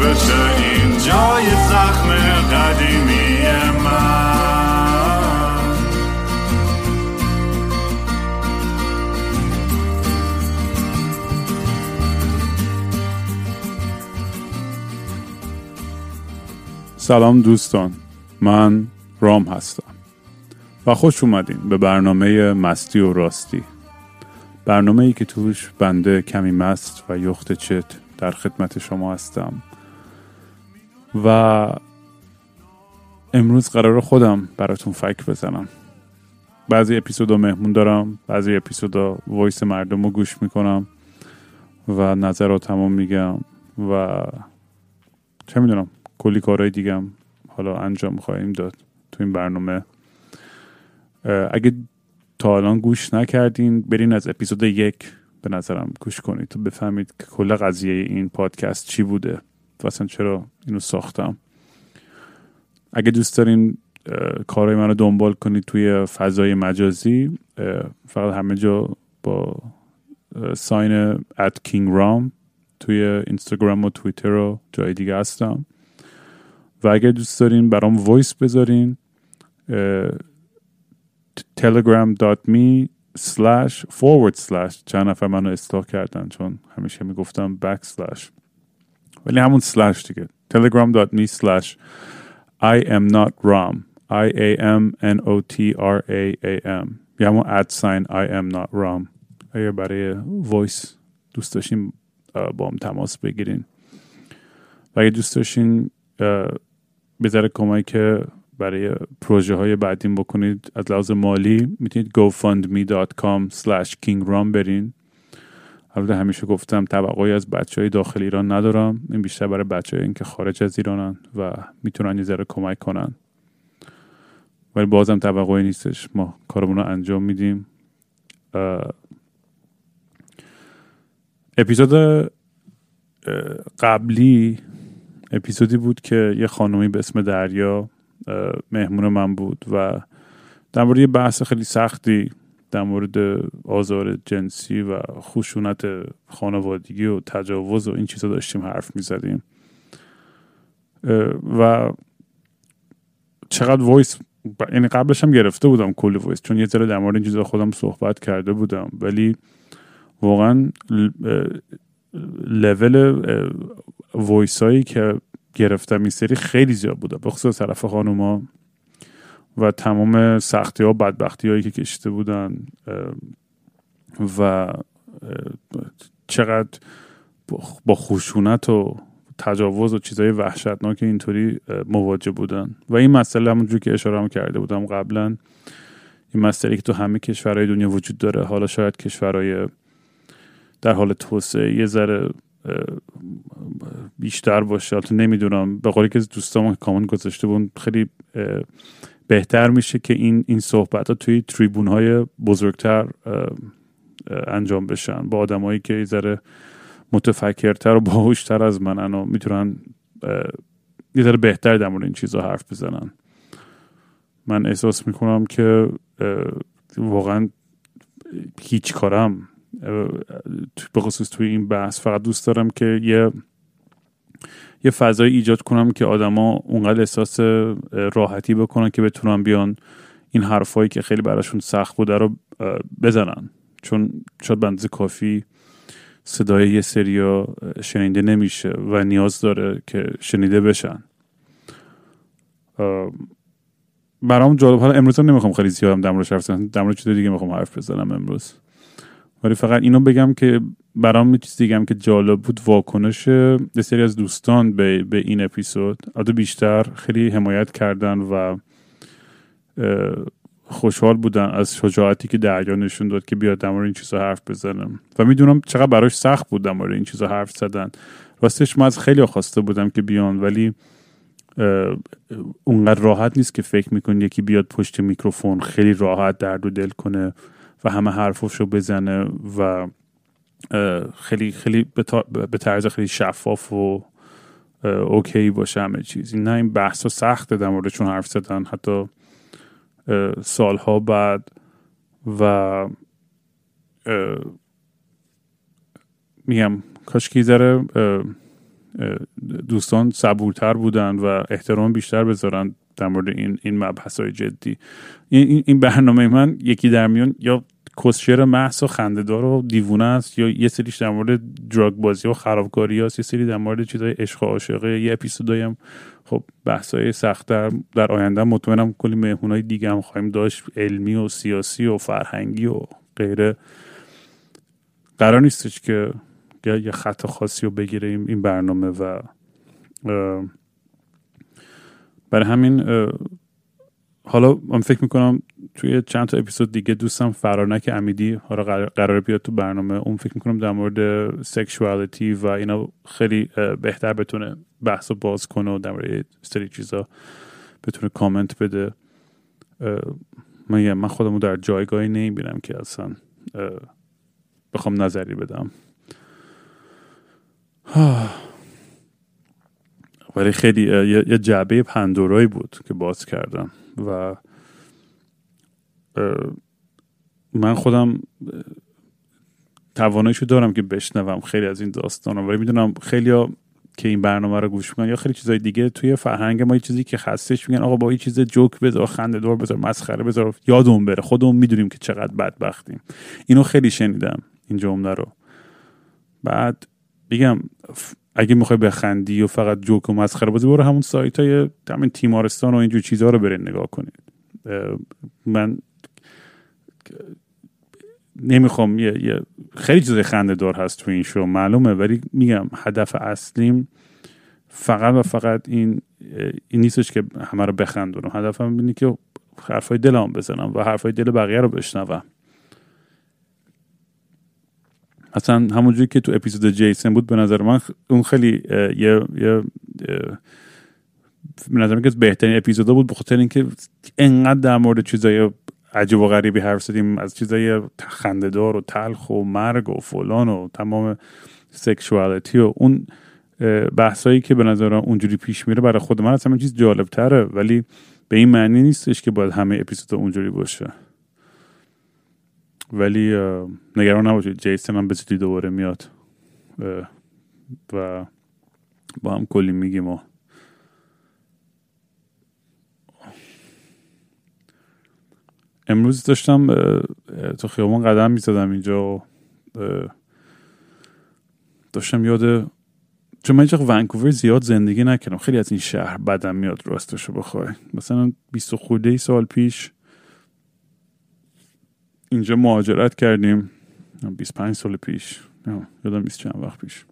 بشه این جای زخم سلام دوستان من رام هستم و خوش اومدین به برنامه مستی و راستی. برنامه ای که توش بنده کمی مست و یخت چت در خدمت شما هستم. و امروز قرار خودم براتون فکر بزنم. بعضی اپیزودا مهمون دارم بعضی اپیزودا وایس مردم رو گوش می‌کنم و نظراتمو میگم و چه می‌دونم کلی کارهای دیگه هم حالا انجام خواهیم داد تو این برنامه. اگه تا الان گوش نکردین برین از اپیزود یک به نظرم گوش کنید. تو بفهمید که کل قضیه این پادکست چی بوده. اصلا چرا اینو ساختم. اگه دوست دارین کارهای من رو دنبال کنید توی فضای مجازی فقط همه جا با sign at King Raam توی اینستاگرام و توییتر و جای دیگه هستم. و اگر دوست دارین برام voice بذارین telegram.me slash forward slash چند نفر منو اصلاح کردن چون همیشه می‌گفتم back slash ولی همون slash دیگه. telegram.me slash I am not ram I A M N O T R A A M. یا همون اد ساین I am not ram اگر برای وایس دوست داشتین با هم تماس بگیرین. و اگه دوست داشتین بذاره کمک برای پروژه های بعدین بکنید از لحاظ مالی می‌تونید gofundme.com slash kingram برین. البته همیشه گفتم طبقایی از بچه های داخل ایران ندارم. این بیشتر برای بچه این که خارج از ایرانن و می‌تونن یه ذره کمک کنن. ولی بازم طبقایی نیستش. ما کارمون رو انجام میدیم. اپیزود قبلی اپیزودی بود که یه خانومی به اسم دریا مهمون من بود و در یه بحث خیلی سختی در مورد آزار جنسی و خشونت خانوادگی و تجاوز و این چیزا داشتیم حرف می‌زدیم. و چقدر voice یعنی قبلش هم گرفته بودم کلی voice چون یه ذره در مورد این چیزا خودم صحبت کرده بودم. ولی واقعا لول وایس هایی که گرفتم این سری خیلی زیاد بوده بخصوص طرف خانوما. و تمام سختی ها بدبختی هایی که کشته بودن و چقدر با خشونت و تجاوز و چیزهای وحشتناک اینطوری مواجه بودن. و این مسئله همونجور که اشاره هم کرده بودم قبلا این مسئله که تو همه کشورهای دنیا وجود داره. حالا شاید کشورهای در حال توسعه یه ذره بیشتر باشه. البته نمی‌دونم. به قولی که دوستان کامن گذاشته بود خیلی بهتر میشه که این این صحبت ها توی تریبون های بزرگتر انجام بشن. با آدمایی که ذره متفکرتر و باهوشتر از منن و می‌تونن یه ذره بهتر در مورد این چیزها حرف بزنن. من احساس می‌کنم که واقعا هیچ کارم به خصوص توی این بحث فقط دوست دارم که یه یه فضای ایجاد کنم که آدما اونقدر احساس راحتی بکنن که بتونن بیان این حرفایی که خیلی براشون سخت بوده رو بزنن. چون شاید بنز کافی صدای یه سریا شنیده نمیشه و نیاز داره که شنیده بشن. برام جالب. حالا امروز نمی‌خوام خیلی زیادم در موردش حرف بزنم. در مورد چیز دیگه می‌خوام حرف بزنم امروز. ولی فقط اینو بگم که برام یه چیز دیگه که جالب بود واکنش یه سری از دوستان به, به این اپیزود البته بیشتر خیلی حمایت کردن و خوشحال بودن از شجاعتی که دریا نشون داد که بیاد در این چیزا حرف بزنم و می‌دونم چقدر براش سخت بود در این چیزا حرف زدن. راستش من از خیلی خواسته بودم که بیان ولی اونقدر راحت نیست که فکر می‌کنی یکی بیاد پشت میکروفون خیلی راحت درد و دل کنه. و همه حرفش بزنه و خیلی خیلی به طرز خیلی شفاف و اوکی باشه همه چیز. نه این بحث و سخته در موردشون حرف زدن حتی سالها بعد و میگم کاش ذره دوستان صبورتر بودن و احترام بیشتر بذارن. در مورد این این مبحث های جدی. این, این برنامه من یکی در میان یا کسشر محض و خندهدار و دیوونه است یا یه سریش در مورد دراگ بازی و خرابکاری هست یه سری در مورد چیزای عشق و عاشقه یه اپیزودایی هم خب بحثای سخت در, آینده. مطمئنم کلی های دیگه هم خواهیم داشت. علمی و سیاسی و فرهنگی و غیره. قرار نیستش که یه خط خاصی رو بگیره این برنامه و برای همین حالا من فکر می‌کنم توی چند تا اپیزود دیگه دوستم فرانک امیدی حالا قرار بیاد تو برنامه. اون فکر می‌کنم در مورد سکشوالیتی و اینا خیلی بهتر بتونه بحث باز کنه و در مورد سری چیزا بتونه کامنت بده. من من خودمو در جایگاهی نمی‌بینم که اصلا بخوام نظری بدم. ولی خیلی یه جعبه پندورایی بود که باز کردم و من خودم تواناییشو دارم که بشنوم خیلی از این داستان ولی می‌دونم خیلی ها که این برنامه رو گوش می‌کنن یا خیلی چیزای دیگه توی فرهنگ ما یه چیزی که خستش میگن آقا با این چیز جوک بذار خنده دور بذار مسخره بذار یادمون بره. خودمون می‌دونیم که چقدر بدبختیم. اینو خیلی شنیدم این جمله رو. بعد بگم اگه می‌خوای بخندی و فقط جوک و مسخره بازی برو همون سایت های همین تیمارستان و اینجور چیزها رو برین نگاه کنید. من نمی‌خوام یه, یه خیلی چیز خنده دار هست تو این شو معلومه ولی میگم هدف اصلیم فقط و فقط این این نیستش که همه رو بخندونم. هدفم اینه که حرفای دلم بزنم و حرفای دل بقیه رو بشنوم. اصلا همونجوری که تو اپیزود جیسن بود به نظر من اون خیلی یه یه به نظر که بهترین اپیزودا بود بخاطر اینکه انقدر در مورد چیزای عجیب و غریبی حرف زدیم از چیزای خندهدار و تلخ و مرگ و فلان و تمام سکشوالیتی و اون بحثایی که به نظر اونجوری پیش میره برای خود من اصلا چیز جالب تره ولی به این معنی نیستش که باید همه اپیزود اونجوری باشه. ولی نگران نباشید. جیسن هم به دوباره میاد. و با هم کلی میگیم و امروز داشتم تو خیابان قدم می‌زدم اینجا و داشتم یاد چون من اینجا ونکوور زیاد زندگی نکردم. خیلی از این شهر بدم میاد راستشو بخوای. مثلا 20 خورده سال پیش اینجا مهاجرت کردیم. 25 سال پیش. یادم 20 چند وقت پیش.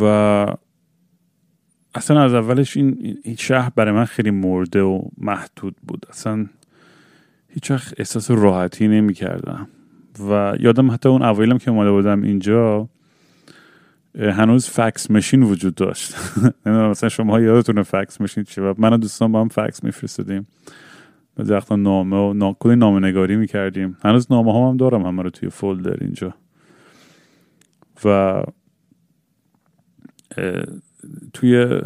و اصلا از اولش این, این شهر برای من خیلی مرده و محدود بود. اصلا هیچ احساس راحتی نمی کردم و یادم حتی اون اوایلم که اومده بودم اینجا هنوز فکس مشین وجود داشت. نمی‌دونم مثلا شما یادتونه فکس مشین چیه من و دوستان با هم فکس میفرستدیم وقتا نامه و نا... کلی نامه نگاری می‌کردیم. هنوز نامه هم, هم دارم همه رو توی فولدر اینجا. و توی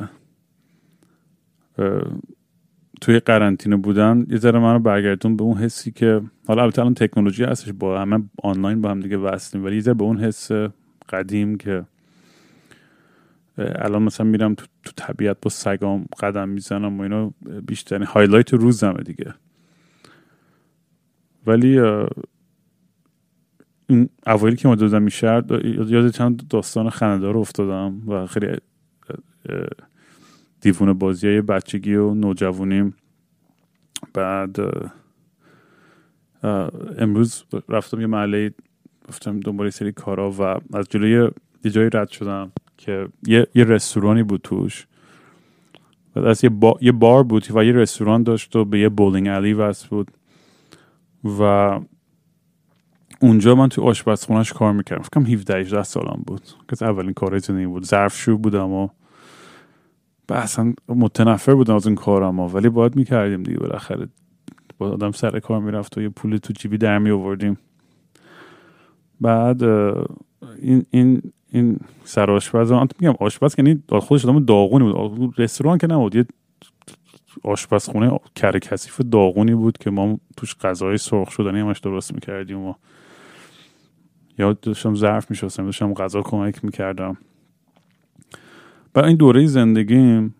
توی قرنطینه بودن یه ذره منو برگردون به اون حسی که حالا البته الان تکنولوژی هستش با همه آنلاین با هم دیگه وصلیم ولی یه ذره به اون حس قدیم که الان مثلا میرم تو, تو طبیعت با سگام قدم می‌زنم و اینا بیشتر هایلایت روزمه دیگه. ولی این اوایل که ما دادم این شهر یاد چند داستان خنددار افتادم و خیلی دیوونه بازی های بچگی و نوجوانیم. بعد امروز رفتم یه محله رفتم دنبال سری کارا و از جلوی یه جایی رد شدم. که یه, یه رستورانی بود توش. از یه, با... یه بار بود و یه رستوران داشت و به یه بولینگ علی وصل بود. و اونجا من تو آشپزخونهش کار می‌کردم. فکرم 17 18 سالم بود. که اولین کار زندگی بود. ظرفشو بودم و اصلا متنفر بودم از این کارم ولی باید می‌کردیم دیگه بالاخره. با آدم سر کار می‌رفت و یه پول تو جیبی در می آوردیم بعد این این این سر آشپز میگم آشپز یعنی خودش آدم داغونی بود. رستوران که نبود یه آشپزخونه کثیف داغونی بود که ما توش غذای سرخ شدنی همش درست می‌کردیم و یا داشتم ظرف میشستم داشتم غذا کمک می‌کردم. برای این دوره زندگیم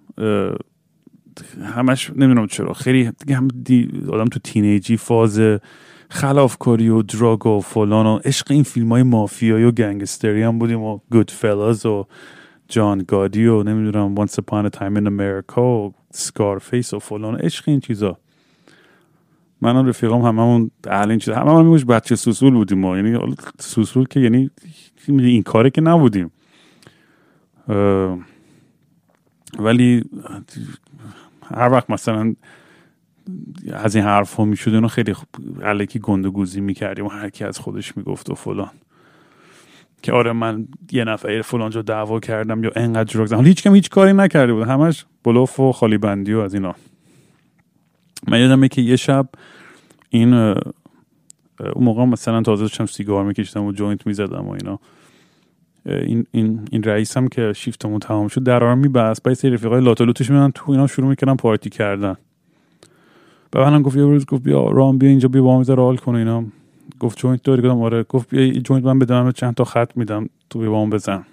همش نمی‌دونم چرا. خیلی دیگه هم آدم تو تینیجی فاز خلافکاری و دراگ و فلان و عشق این فیلم های مافیایی و گنگستری هم بودیم و گود فلاز و جان گادی و نمی‌دونم Upon a Time in America و سکارفیس و فلان. عشق این چیزا. من و رفیقام هممون اهل این چیزا. همه هم بچه سوسول بودیم ما. یعنی سوسول که یعنی این کاره که نبودیم. ولی هر وقت مثلا از این حرف ها می‌شد اونو خیلی الکی گنده‌گوزی می‌کردیم و هر کی از خودش می‌گفت و فلان. که آره من یه نفر فلان جا دعوا کردم یا انقدر drug زدم هیچ کدوم هیچ کاری نکرده بود همش بلوف و خالی بندی و از اینا. من یادمه که یه شب این اون موقع مثلا تازه داشتم سیگار میکشیدم و joint می‌زدم و اینا. این این این رئیسم که شیفتمون تمام شد درا رو میبست بعد سری رفیقای لاتولوتش میدن تو اینا شروع می‌کردن پارتی کردن. به منم گفت یه روز گفت بیا رام بیا اینجا بیا با هم حال کن اینا. گفت joint داری؟ گفتم آره. گفت بیا joint من بدم چند تا خط میدم تو بیا با هم بزن.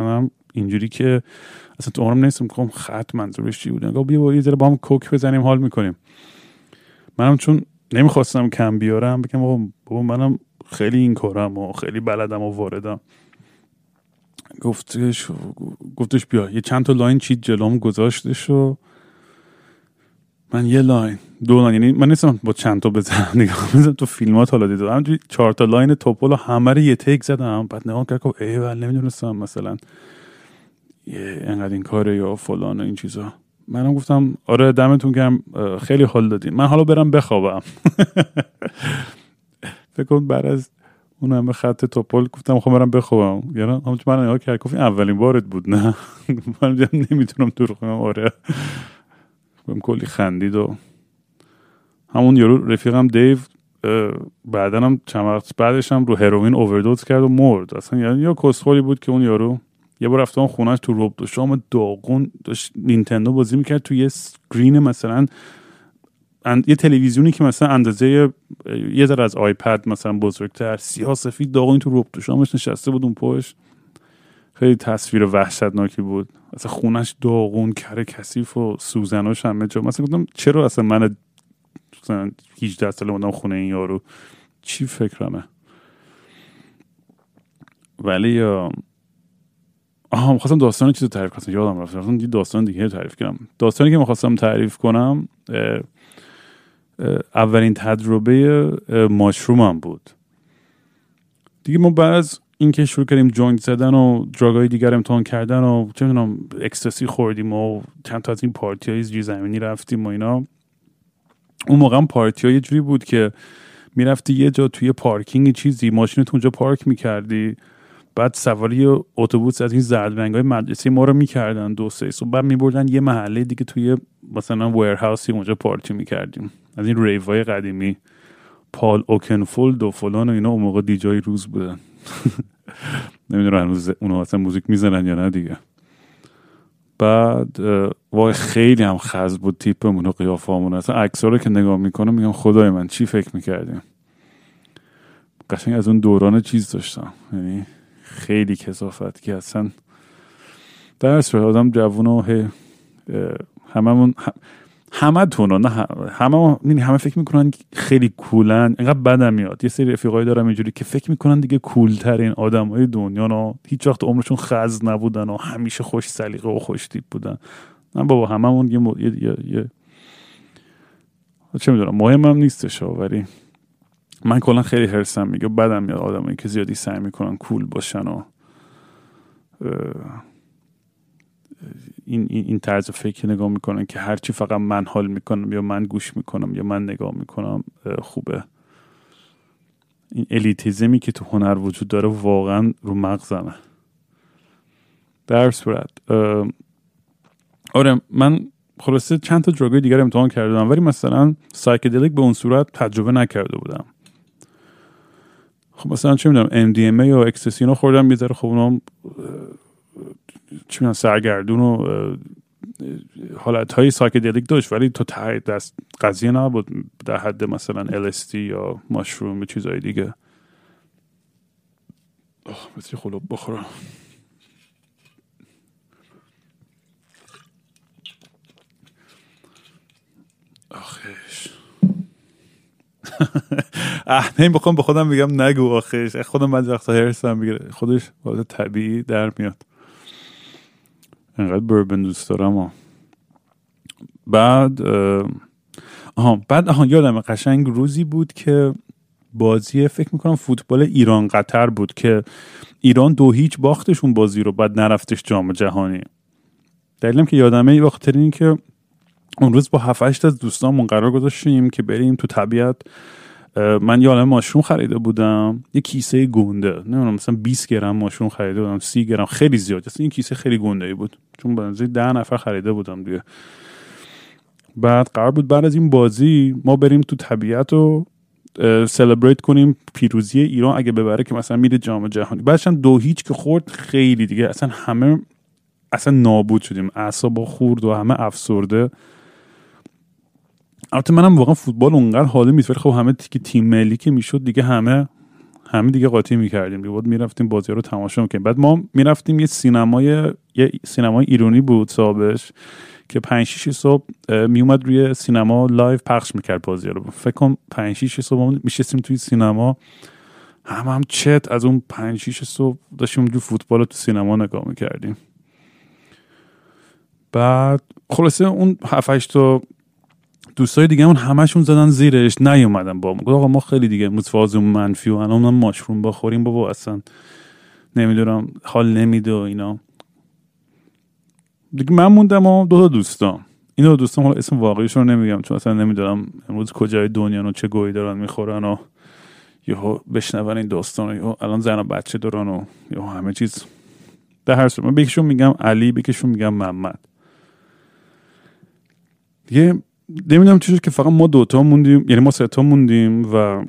منم اینجوری که اصلا تو عمرم نمی‌دونستم گفتم خط منظورش چی بود. گفت بیا یه ذره با هم coke بزنیم حال می‌کنیم. منم چون نمی‌خواستم کم بیارم بگم بابا منم خیلی این کارم و خیلی بلدم و واردم. گفتش گفتش بیا. یه چند تا line چیز جلوم گذاشتش و من یه line دو line. یعنی من نیستم با چند تا بزنم. نگاه تو فیلمات حالا دیدم. همونجوری چهار تا line توپل همه رو یه تیک زدم. بعد نگاه کردم ایول نمی‌دونستم مثلا یه انقدر این کاره یا فلان و این چیزا. منم گفتم آره دمتون گرم. خیلی حال دادین. من حالا برم بخوابم. فکر کن بعد از اون همه خط توپل گفتم خب برم بخوابم. یعنی همون من؟ نگاه کرد گفت اولین بارت بود نه؟ من نمی‌تونم دروغ کنم آره. بهم کلی خندید و همون یارو رفیقم دیو بعدا هم چند وقت بعدش هم رو هروئین اووردوز کرد و مرد. اصلا یعنی یا کسخولی بود که اون یارو یه بار رفتم خونهش تو روب دو شام داغون داشت. نینتندو بازی می‌کرد تو یه سکرین مثلا یه تلویزیونی که مثلا اندازه یه ذره از آیپد مثلا بزرگتر سیاه سفید داغون تو روب دو شامش نشسته بود اون پشت. خیلی تصویر وحشتناکی بود. اصلا خونش داغون کره کثیف و سوزناش همه جا. مثلا گفتم چرا اصلا من مثلا 18 ساله بودم خونه این یارو؟ چی فکرمه؟ ولی آها می‌خواستم داستان چیز تعریف کنم. یادم رفت. رفتم داستان دیگه تعریف کنم. داستانی که می‌خواستم تعریف کنم اولین تجربه mushroom م بود. دیگه ما بعد از اینکه شروع کردیم joint زدن و drug ای دیگر امتحان کردن و چه می‌دونم ecstasy خوردیم و چند تا از این پارتی های زمینی رفتیم و اینا اون موقع پارتی های جوری بود که می‌رفتی یه جا توی پارکینگ چیزی ماشینت اونجا پارک می‌کردی بعد سواری اتوبوس از این زرد رنگ های مدرسه ما رو می‌کردن دو سه و بعد میبردن یه محله دیگه توی مثلا ویرهاوسی اونجا پارتی می‌کردیم. از این ریوهای قدیمی پال اوکنفولد و فلان و اینا اون موقع دیجای روز بودن. نمی‌دونم هنوز اونا اصلا موزیک می‌زنن یا نه دیگه. بعد وای خیلی هم خز بود تیپمون و قیافامون اصلا عکس‌ها رو که نگاه می‌کنم میگم خدای من چی فکر می‌کردیم؟ قشنگ از اون دوران چیز داشتم. یعنی خیلی کسافت که اصلا درس آدم جوون و هممون همه تونو نه همه همه فکر می‌کنن خیلی کولن اینقدر بدم میاد. یه سری رفیقایی دارم اینجوری که فکر می‌کنن دیگه کولترین آدم های دنیا نه هیچ وقت عمرشون خز نبودن و همیشه خوش سلیقه و خوش تیپ بودن. من بابا هممون یه, یه, یه, یه... چه می‌دونم مهمم نیستش ولی من کلا خیلی هرسم میگه بدم میاد آدمایی که زیادی سعی می‌کنن کول باشن و این, این طرز فکر نگاه می‌کنن که هرچی فقط من حال می‌کنم یا من گوش می‌کنم یا من نگاه می‌کنم خوبه. این elitism ی که تو هنر وجود داره واقعا رو مغزمه. در صورت آره من خلاصه چند تا drug ای دیگر امتحان کردم ولی مثلا psychedelic به اون صورت تجربه نکرده بودم. خب مثلا چه می‌دونم MDMA یا ecstasy اینا خوردم می‌ذاره خب اونا چی سرگردون و حالت های سایکدلیک داشت ولی تو ته دست قضیه نبود در حد مثلا LSD یا ماشروم و چیزهای دیگه. مثل خلوب بخورم. آخش. اه بخوام به خودم بگم نگو آخش. خودم بعضی وقتا هرسم می‌گیره خودش حالت طبیعی در میاد. انقدر بربن دوست دارم بعد آها بعد آها یادم قشنگ روزی بود که بازی فکر می‌کنم فوتبال ایران قطر بود که ایران دو هیچ باختشون بازی رو بعد نرفتش جام جهانی. دلیلم که یادمه ای وقت این که اون روز با 7 از دوستانمون قرار گذاشتیم که بریم تو طبیعت من یه ماشروم خریده بودم. یه کیسه گونده نمی‌دونم مثلا 20 گرم ماشروم خریده بودم 30 گرم. خیلی زیاد. اصلا این کیسه خیلی گنده ای بود. چون بنزی ده نفر خریده بودم دیگه. بعد قرار بود بعد از این بازی ما بریم تو طبیعت و سلبریت کنیم پیروزی ایران. اگه ببره که مثلا میره جام جهانی. بعدش دو هیچ که خورد خیلی دیگه. اصلا همه اصلا نابود شدیم. اعصاب خورد و همه افسرده. البته منم واقعا فوتبال اونقدر حالی نیست ولی خب همه که تیم ملی که می‌شد دیگه همه همه دیگه قاطی می‌کردیم دیگه. بود می‌رفتیم بازی رو تماشا می‌کنیم بعد ما می‌رفتیم یه سینمای یه سینمای ایرانی بود صاحبش که 5 6 صبح میومد روی سینما live پخش می‌کرد بازی رو. فکر کنم 5 6 صبح میشستیم توی سینما. هم هم چت از اون 5 6 صبح داشتیم جو فوتبال رو تو سینما نگاه می‌کردیم. بعد خلاصه اون 7 تا دوستای دیگه اون همشون زدن زیرش نیومدن با ما. آقا ما خیلی دیگه متفاوض منفی و الان mushroom بخوریم بابا اصلا نمی‌دونم حال نمیده اینا. دیگه من موندم و دو تا دوستان این دو دوستان حالا اسم واقعیشون رو نمیگم چون اصلا نمی‌دونم امروز کجای دنیا و چه گویی دارن می‌خورن و یهو بشنون این داستان یهو الان زن و بچه دارن و یهو همه چیز. در هر صورت من میگم علی بکشون میگم محمد. دیگه نمی‌دونم چیزی که فقط ما دوتا موندیم یعنی ما سه موندیم و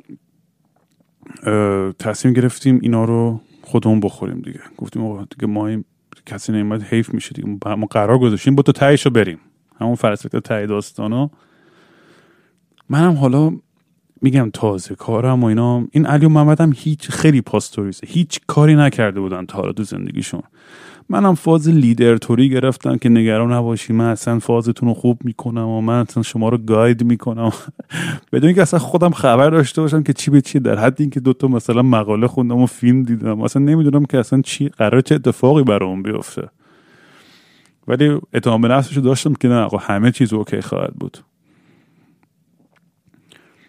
تصمیم گرفتیم اینا رو خودمون بخوریم دیگه. گفتیم آقا دیگه ما این کسی نمیاد حیف میشه دیگه. ما قرار گذاشتیم با تو تایش رو بریم. همون فلسفه تای داستانا منم حالا میگم تازه کارم و اینا. این علی و محمد هم هیچ خیلی پاستوریزه. هیچ کاری نکرده بودن تا حالا تو زندگیشون. منم فاز لیدر توری گرفتم که نگران نباشی. من اصلا فازتون رو خوب می‌کنم و من اصلا شما رو گاید می‌کنم. بدون اینکه اصلا خودم خبر داشته باشم که چی به چی در حد اینکه دوتا مثلا مقاله خوندم و فیلم دیدم. اصلا نمی‌دونم که اصلا چی قرار چه اتفاقی برام بیفته. ولی اتهام نفسش رو داشتم که نه همه چیز اوکی خواهد بود.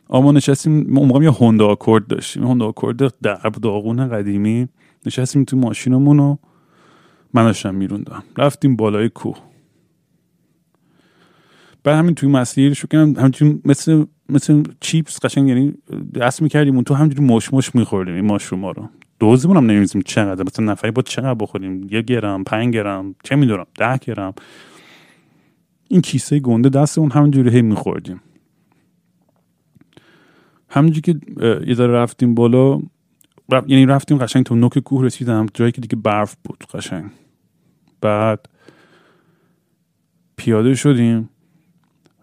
اما نشستیم ما موقع یه هوندا آکورد داشتیم. هوندا آکورد درب داغون قدیمی. نشستیم تو ماشینمون و من داشتم میروندم رفتیم بالای کوه. بعد همین توی مسیر شو کنم همچنین مثل مثل چیپس قشنگ یعنی دست می‌کردیم اون تو همجوری مش مش میخوردیم این ماشروما رو. دوزمون هم نمیزیم چقدر مثلا نفعی با چقدر بخوریم؟ یه گرم پنج گرم چه می‌دونم ده گرم. این کیسه گنده دست اون همینجوری هی میخوردیم. همینجوری که یه ذره رفتیم بالا یعنی رفتیم قشنگ تو نوک کوه رسیدم جایی که دیگه برف بود قشنگ. بعد پیاده شدیم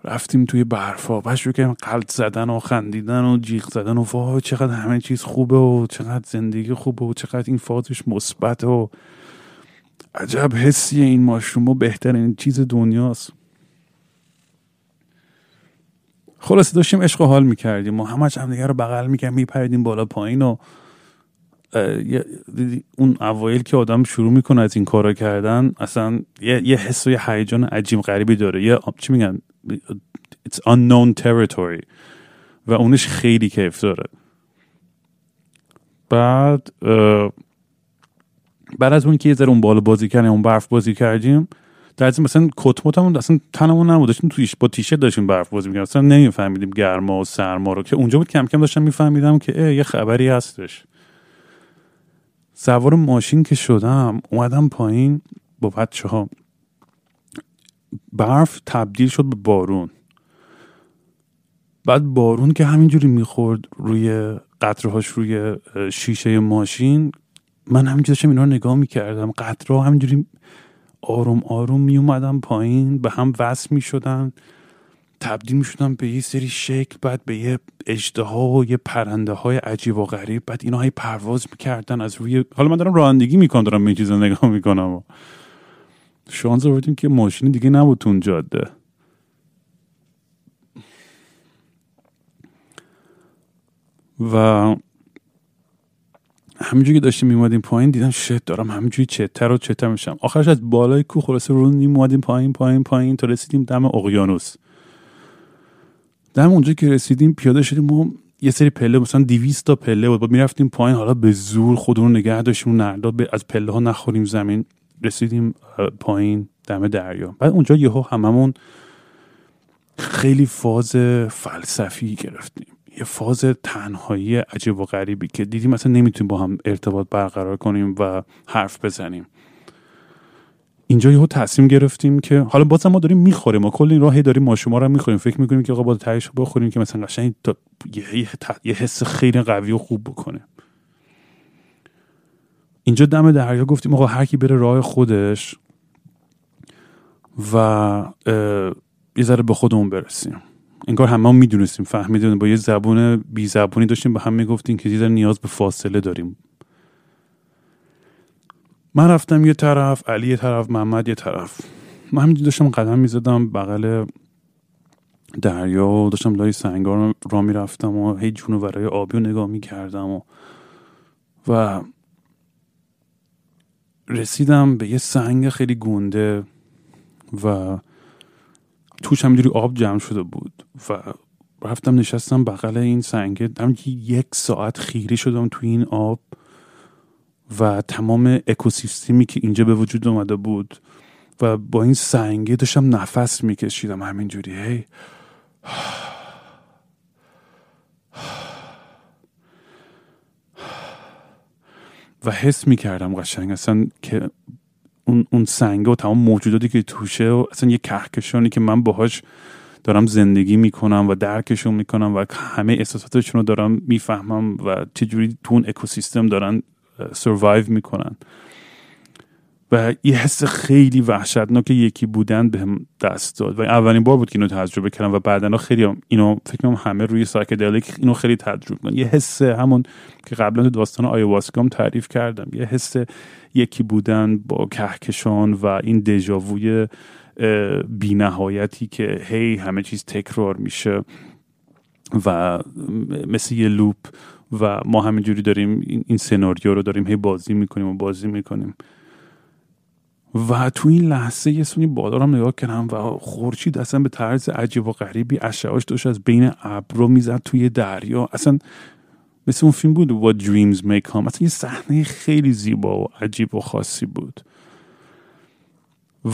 رفتیم توی برفا بعد شروع کردیم قلط زدن و خندیدن و جیغ زدن و وای چقدر همه چیز خوبه و چقدر زندگی خوبه و چقدر این فازش مثبت و عجب حسی این ماشروم و بهترین چیز دنیاست. خلاصه داشتیم عشق و حال می‌کردیم ما همش هم دیگه رو بغل می‌کردیم میپریدیم بالا پایین و اون اوایل که آدم شروع می‌کنه از این کارا کردن اصلا یه, یه حس و یه هیجان عجیب غریبی داره. یه چی میگن؟ It's unknown territory. و اونش خیلی کیف داره. بعد بعد از اون که یه ذره اون بالا بازی کردیم اون برف بازی کردیم در مثلا کت همون اصلا تنمون نبود. داشتیم تویش با تیشرت داشتیم برف بازی می‌کردیم. اصلا نمیفهمیدیم گرما و سرما رو. که اونجا بود کم کم داشتم میفهمیدم که یه خبری هستش. سوار ماشین که شدم اومدم پایین با بچه ها برف تبدیل شد به بارون. بعد بارون که همینجوری می‌خورد روی قطرهاش روی شیشه ماشین من همینجوری داشتم اینا رو نگاه می‌کردم. قطره همینجوری آروم آروم می اومدم پایین به هم وصل می شدن تبدیل می شدن به یه سری شکل بعد به یه اجده و یه پرنده های عجیب و غریب. بعد اینا های پرواز می‌کردن از روی حالا من دارم رانندگی می‌کنم دارم این چیزا نگاه می‌کنم. و شانس آوردیم که ماشین دیگه نبود اون جاده. و همینجوری که داشتیم میمادیم پایین دیدم شت دارم همینجوری چتر و چتر میشم. آخرش از بالای کو خلاصه رو میمادیم پایین پایین پایین تا رسیدیم دم اقیانوس. دم اونجا که رسیدیم پیاده شدیم ما یه سری پله مثلا 200 تا پله بود. می‌رفتیم پایین حالا به زور خودمون نگه داشتیم نردا از پله ها نخوریم زمین. رسیدیم پایین دم دریا. بعد اونجا یهو هممون خیلی فاز فلسفی گرفتیم. یه فاز تنهایی عجیب و غریبی که دیدیم مثلا نمی‌تونیم با هم ارتباط برقرار کنیم و حرف بزنیم. اینجا یهو تصمیم گرفتیم که حالا بازم ما داریم می‌خوریم ما کلی راهی داریم ما شما رو می‌خوریم. فکر می‌کنیم که آقا با تهش بخوریم که مثلا قشنگ یه, یه حس خیلی قوی و خوب بکنه. اینجا دم دریا گفتیم آقا هر کی بره راه خودش و یه ذره به خودمون برسیم. انگار همه هم می‌دونستیم فهمیدیم با یه زبون بی زبونی داشتیم به هم می‌گفتیم که دیدن نیاز به فاصله داریم. من رفتم یه طرف علی یه طرف محمد یه طرف. من همینجور داشتم قدم می‌زدم بغل دریا و داشتم لای سنگار را می‌رفتم و هی جونو برای آبی رو نگاه می‌کردم و و رسیدم به یه سنگ خیلی گونده و توش همینجوری آب جمع شده بود و رفتم نشستم بغل این سنگه که یک ساعت خیری شدم توی این آب. و تمام اکوسیستمی که اینجا به وجود اومده بود و با این سنگه داشتم نفس میکشیدم همینجوری هی. و حس می‌کردم قشنگ اصلا که اون, اون سنگه و تمام موجوداتی که توشه و اصلا یه کهکشانی که من باهاش دارم زندگی می‌کنم و درکشون می‌کنم و همه احساساتشون رو دارم می‌فهمم و چجوری تو اون اکوسیستم دارن سروایو می‌کنن. و یه حس خیلی وحشتناک یکی بودن بهم دست داد. و اولین بار بود که اینو تجربه کردم و بعدا خیلی هم اینو فکر کنم همه روی سایکدلیک اینو خیلی تجربه کردن. یه حس همون که قبلا تو داستان آیواسکام تعریف کردم. یه حس یکی بودن با کهکشان و این دژاووی بینهایتی که هی همه چیز تکرار میشه و مثل یه لوپ و ما همینجوری داریم این سناریو رو داریم هی بازی می‌کنیم و بازی می‌کنیم. و تو این لحظه یه سونی بالا رو نگاه کردم و خورشید اصلا به طرز عجیب و غریبی اشعاش داشت از بین ابرو می‌زد توی دریا. اصلا مثل اون فیلم بود What Dreams May Come. اصلا یه صحنه خیلی زیبا و عجیب و خاصی بود.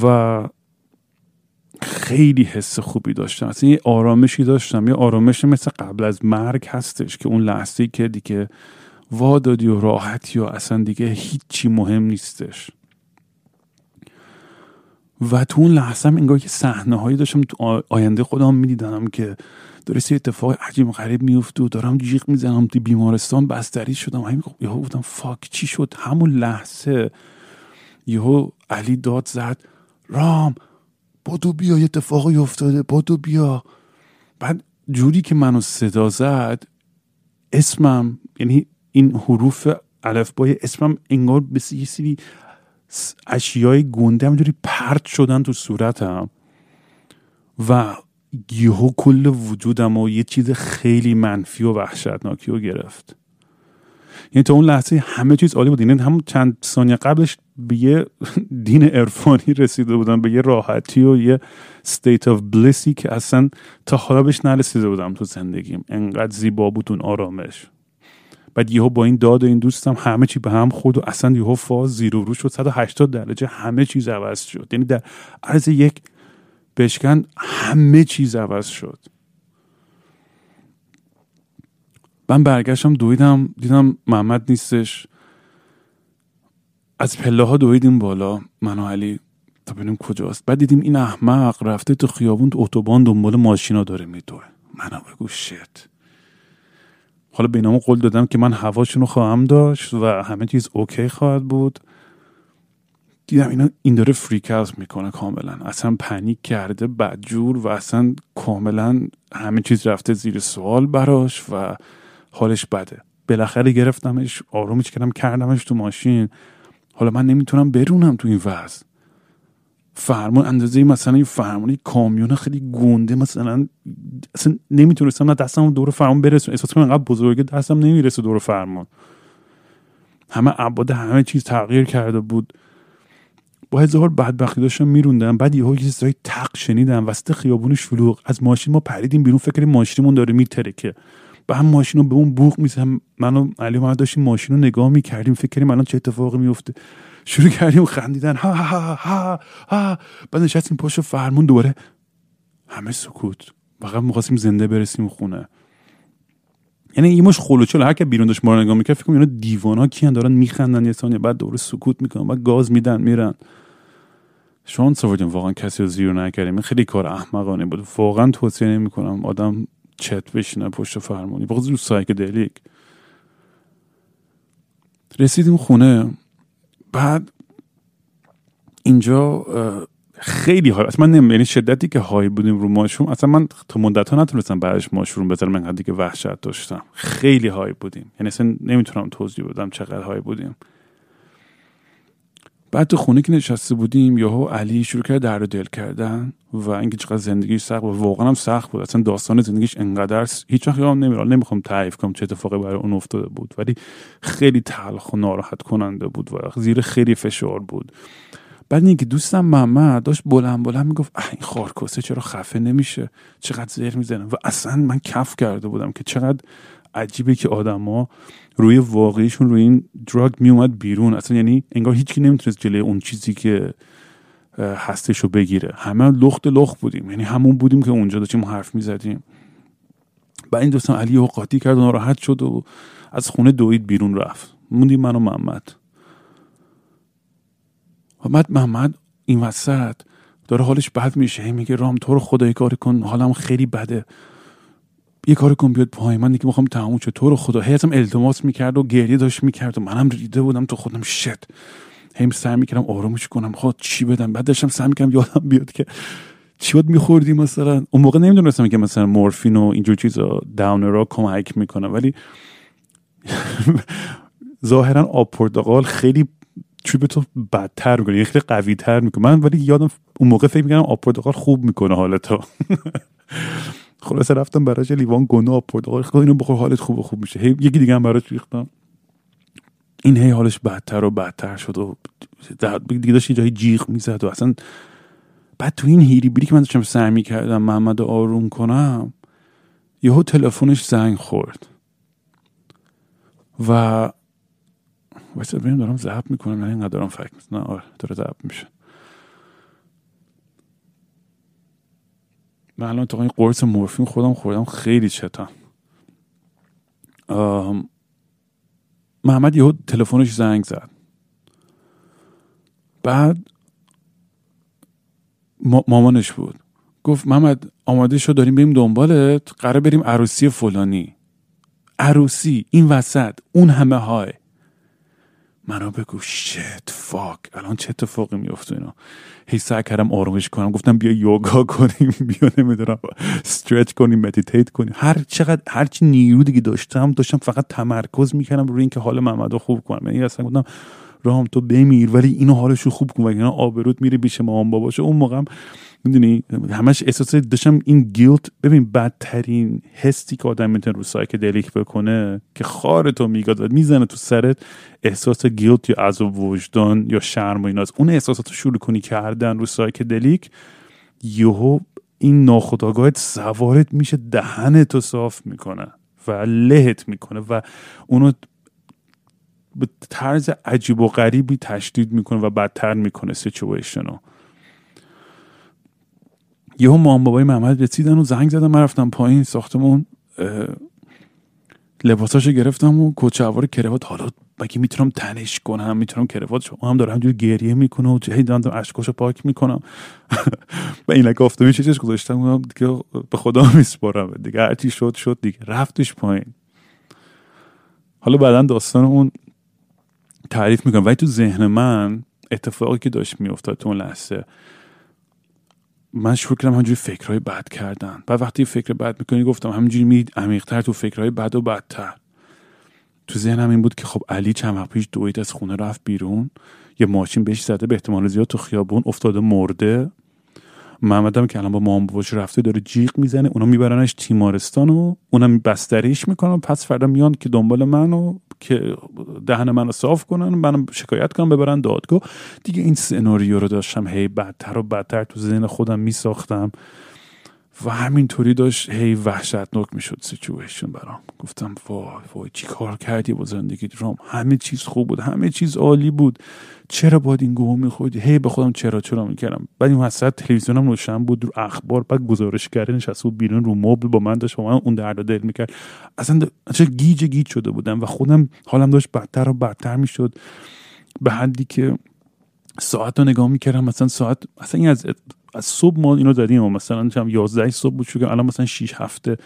و خیلی حس خوبی داشتم. اصلا یه آرامشی داشتم. یه آرامش مثل قبل از مرگ هستش که اون لحظه که دیگه وادادی و راحتی و اصلا دیگه هیچی مهم نیستش. و تو اون لحظه هم انگار که صحنه هایی داشتم تو آینده خودم می‌دیدم که داره سه اتفاق عجیب غریب میفته و دارم جیغ می‌زنم تو بیمارستان بستری شدم. همین یهو بودم فاک چی شد؟ همون لحظه یهو علی داد زد رام بادو بیا یه اتفاقی افتاده بادو بیا. بعد جوری که منو صدا زد اسمم یعنی این حروف الفبای اسمم انگار به یه سری اشیای گنده همینجوری پرت شدن تو صورتم. و یهو کل وجودم و یه چیز خیلی منفی و وحشتناکی رو گرفت. یعنی تا اون لحظه همه چیز عالی بود. یعنی همون چند ثانیه قبلش به یه دین عرفانی رسیده بودم به یه راحتی و یه state of blissy که اصلا تا حالا بهش نرسیده بودم تو زندگیم. انقدر زیبا بود اون آرامش. بعد یهو با این داد و این دوستم همه چی به هم خورد و اصلا یهو فاز زیرو رو شد. 180 درجه همه چیز عوض شد. یعنی در عرض یک بشکن همه چیز عوض شد. من برگشتم دویدم دیدم محمد نیستش. از پله ها دویدیم بالا. من و علی تا ببینیم کجاست. بعد دیدیم این احمق رفته تو خیابون تو اتوبان دنبال ماشینا داره میدوه منم بگو شت. حالا بینامو قول دادم که من هواشون رو خواهم داشت و همه چیز اوکی خواهد بود. دیدم اینا این داره فریک اوت می‌کنه کاملا. اصلا پنیک کرده بدجور و اصلا کاملا همه چیز رفته زیر سوال براش و حالش بده. بالاخره گرفتمش آرومش کردم کردمش تو ماشین. حالا من نمی‌تونم برونم تو این وضع. فرمان اندازه مثلا یه فرمانی کامیون خیلی گونده مثلا اصلا نمی‌تونستم نه دستم دور فرمان برسون احساس کنم انقدر بزرگه دستم نمی‌رسه دور فرمان همه عباد همه چیز تغییر کرده بود. با هزار بدبختی داشتم میروندم. بعد یهو یه چیزای تق شنیدم. وسط خیابون شلوغ از ماشین ما پریدیم بیرون. فکر ماشینمون داره میترکه. به هم ماشین رو به اون بوق میزم منو علی ما داشتیم ماشین رو نگاه می‌کردیم فکر کنیم الان چه اتفاقی میفته شروع کردیم خندیدن. ها ها ها ها بعد نشستیم پشت فرمون دوباره. همه سکوت. فقط می‌خواستیم زنده برسیم خونه. یعنی یه مش خلوچل هر که بیرون داشت ما رو نگاه می‌کرد فکر کنم اینا دیوانا کیان دارن میخندن یه ثانیه. بعد دوباره سکوت می‌کنن. بعد گاز میدن میرن. شانس آوردیم واقعا کسی رو زیر نکردیم خیلی کار احمقانه بود. واقعا توصیه نمی‌کنم. آدم چت بشینه پشت فرمونی بخاطر رو سایک دلیک رسیدیم خونه. بعد اینجا خیلی های اصلا من یعنی شدتی که های بودیم رو ماشروم اصلا من تا مدت ها نتونستم بعدش ماشروم بذارم من که وحشت داشتم. خیلی های بودیم. یعنی اصلا نمی‌تونم توضیح بدم چقدر های بودیم. بعد تو خونه که نشسته بودیم یهو علی شروع کرد در دل کردن و اینکه چقدر زندگیش سخت بود. واقعا هم سخت بود. اصلا داستان زندگیش انقدر هیچ وقت یادم نمیاد. نمی‌خوام تعریف کنم چه اتفاقی برای اون افتاده بود ولی خیلی تلخ و ناراحت کننده بود و زیر خیلی فشار بود. بعد اینکه دوستم محمد داشت بلند بلند می‌گفت این خارکسه چرا خفه نمیشه؟ چقدر زهر می‌زنه؟ و اصلا من کف کرده بودم که چقدر عجیبه که آدما روی واقعیشون روی این دراگ میومد بیرون. اصلا یعنی انگار هیچکی نمی‌تونست جلوی اون چیزی که هستش رو بگیره. همه لخت لخت بودیم. یعنی همون بودیم که اونجا داشتیم حرف می‌زدیم. بعد این دوستان علی و قاطی کرد و ناراحت شد و از خونه دوید بیرون رفت. موندیم من و محمد. و بعد محمد این وسط داره حالش بد میشه. میگه رام تو رو خدای کاری کن. حالم خیلی بده. یه کار کن بیاد پای من دیگه می‌خوام تموم شه. تو رو خدا. هیتم التماس می‌کرد و گریه داشت می‌کرد و منم ریده بودم تو خودم. شت. هم سعی می‌کردم آرومش کنم. خود چی بدم. بعد داشتم سعی می‌کردم یادم بیاد که چی بود میخوردی مثلا. اون موقع نمی‌دونستم که مثلا مورفین و اینجور چیزا داونرا کمک می‌کنه. ولی ظاهرا آب پرتقال خیلی چی به تو بدتر می‌کنه. خیلی قوی تر می‌کنه. من ولی یادم اون موقع فکر می‌کردم آب پرتقال خوب می‌کنه حالتو. خلاصه رفتم براش لیوان گناه آب پرتقال خب اینو بخور حالت خوب خوب میشه. هی یکی دیگه هم براش ریختم. این هی حالش بدتر و بدتر شد و دیگه داشت یه جایی جیغ می‌زد و اصلا بعد تو این هیری بیری که من داشتم سعی می‌کردم محمد آروم کنم یهو تلفنش زنگ خورد. و واسه ببینم دارم ضبط می‌کنم نه اینقدر دارم فکر نه آره داره ضبط میشه. من الان تا این قرص مورفین خودم خوردم خیلی چتم محمد یهو تلفنش زنگ زد. بعد مامانش بود. گفت محمد آماده شد داریم بریم دنبالت قرار بریم عروسی فلانی. عروسی این وسط اون همه های. منو بگو شت فاک الان چه اتفاقی میفته اینا؟ هی سعی کردم آرومش کنم. گفتم بیا یوگا کنیم بیا نمی‌دونم stretch کنیم meditate کنیم. هر چقدر هر چی نیرو دیگه داشتم داشتم فقط تمرکز می‌کردم روی اینکه حال محمد خوب کنم. یعنی اصلا گفتم رام تو بمیر ولی اینو حالش رو خوب کن. و آبرود میره بیشه مامان باباشه اون موقع می‌دونی؟ همش احساس داشتم این guilt ببین بدترین حسی که آدم می‌تونه رو psychedelic بکنه که خار تو میگاد و می‌زنه تو سرت احساس guilt یا عذاب وجدان یا شرم و ایناست اون احساسات رو شروع کنی کردن رو psychedelic یهو این ناخداگاهت سوارت میشه دهن تو صاف می‌کنه و لهت می‌کنه و اونو به طرز عجیب و غریبی تشدید می‌کنه و بدتر می‌کنه سیچویشن رو. یهو مام بابای محمد رسیدن و زنگ زدن من رفتم پایین ساختمون لباساشو گرفتم و کوچهوار کروات. حالا مگه می‌تونم تنش کنم؟ می‌تونم کروات شما هم دارم همجوری گریه می‌کنه و هی دارم اشکاشو پاک می‌کنم. و اینک آفتابی چیزش گذاشتم دیگه به خدا میسپارم. دیگه هرچی شد شد دیگه. رفتش پایین. حالا بعدا داستان اون تعریف می‌کنم. ولی تو ذهن من اتفاقی که داشت میافتاد تو اون لحظه من شروع کردم همجوری فکرهای بد کردن. و وقتی فکر بد می‌کنی گفتم همینجوری می عمیقتر تو فکرهای بد و بدتر. تو ذهنم این بود که خب علی چند وقت پیش دوید از خونه رفت بیرون. یه ماشین بهش زده به احتمال زیاد تو خیابون افتاده مرده. محمدم که الان با مام باباش رفته داره جیغ می‌زنه اونا میبرنش تیمارستان و اونم بستریش می‌کنن. پس فردا میان که دنبال منو که دهن منو صاف کنن منم شکایت کنم ببرن دادگاه. دیگه این سناریو رو داشتم هی بدتر و بدتر تو ذهن خودم میساختم. و همینطوری داشت هی وحشتناک می‌شد سیچویشن برام. گفتم وای وای چی کار کردی با زندگی رام؟ همه چیز خوب بود همه چیز عالی بود. چرا باید این گوه میخوردی؟ هی به خودم چرا چرا می‌کردم؟ بعد این وسط تلویزیونم روشن بود رو اخبار بعد گزارشگری نشسته بود بیرون رو مبل با من داشت با من اون درد دل می‌کرد. اصلا چه گیج گیج شده بودم و خودم حالم داشت بدتر و بدتر می‌شد. به حدی که ساعت رو نگاه می‌کردم مثلا ساعت اصلا این از از صبح ما اینو دادیم و مثلا چم 11 صبح بود که الان مثلا 6 هفته.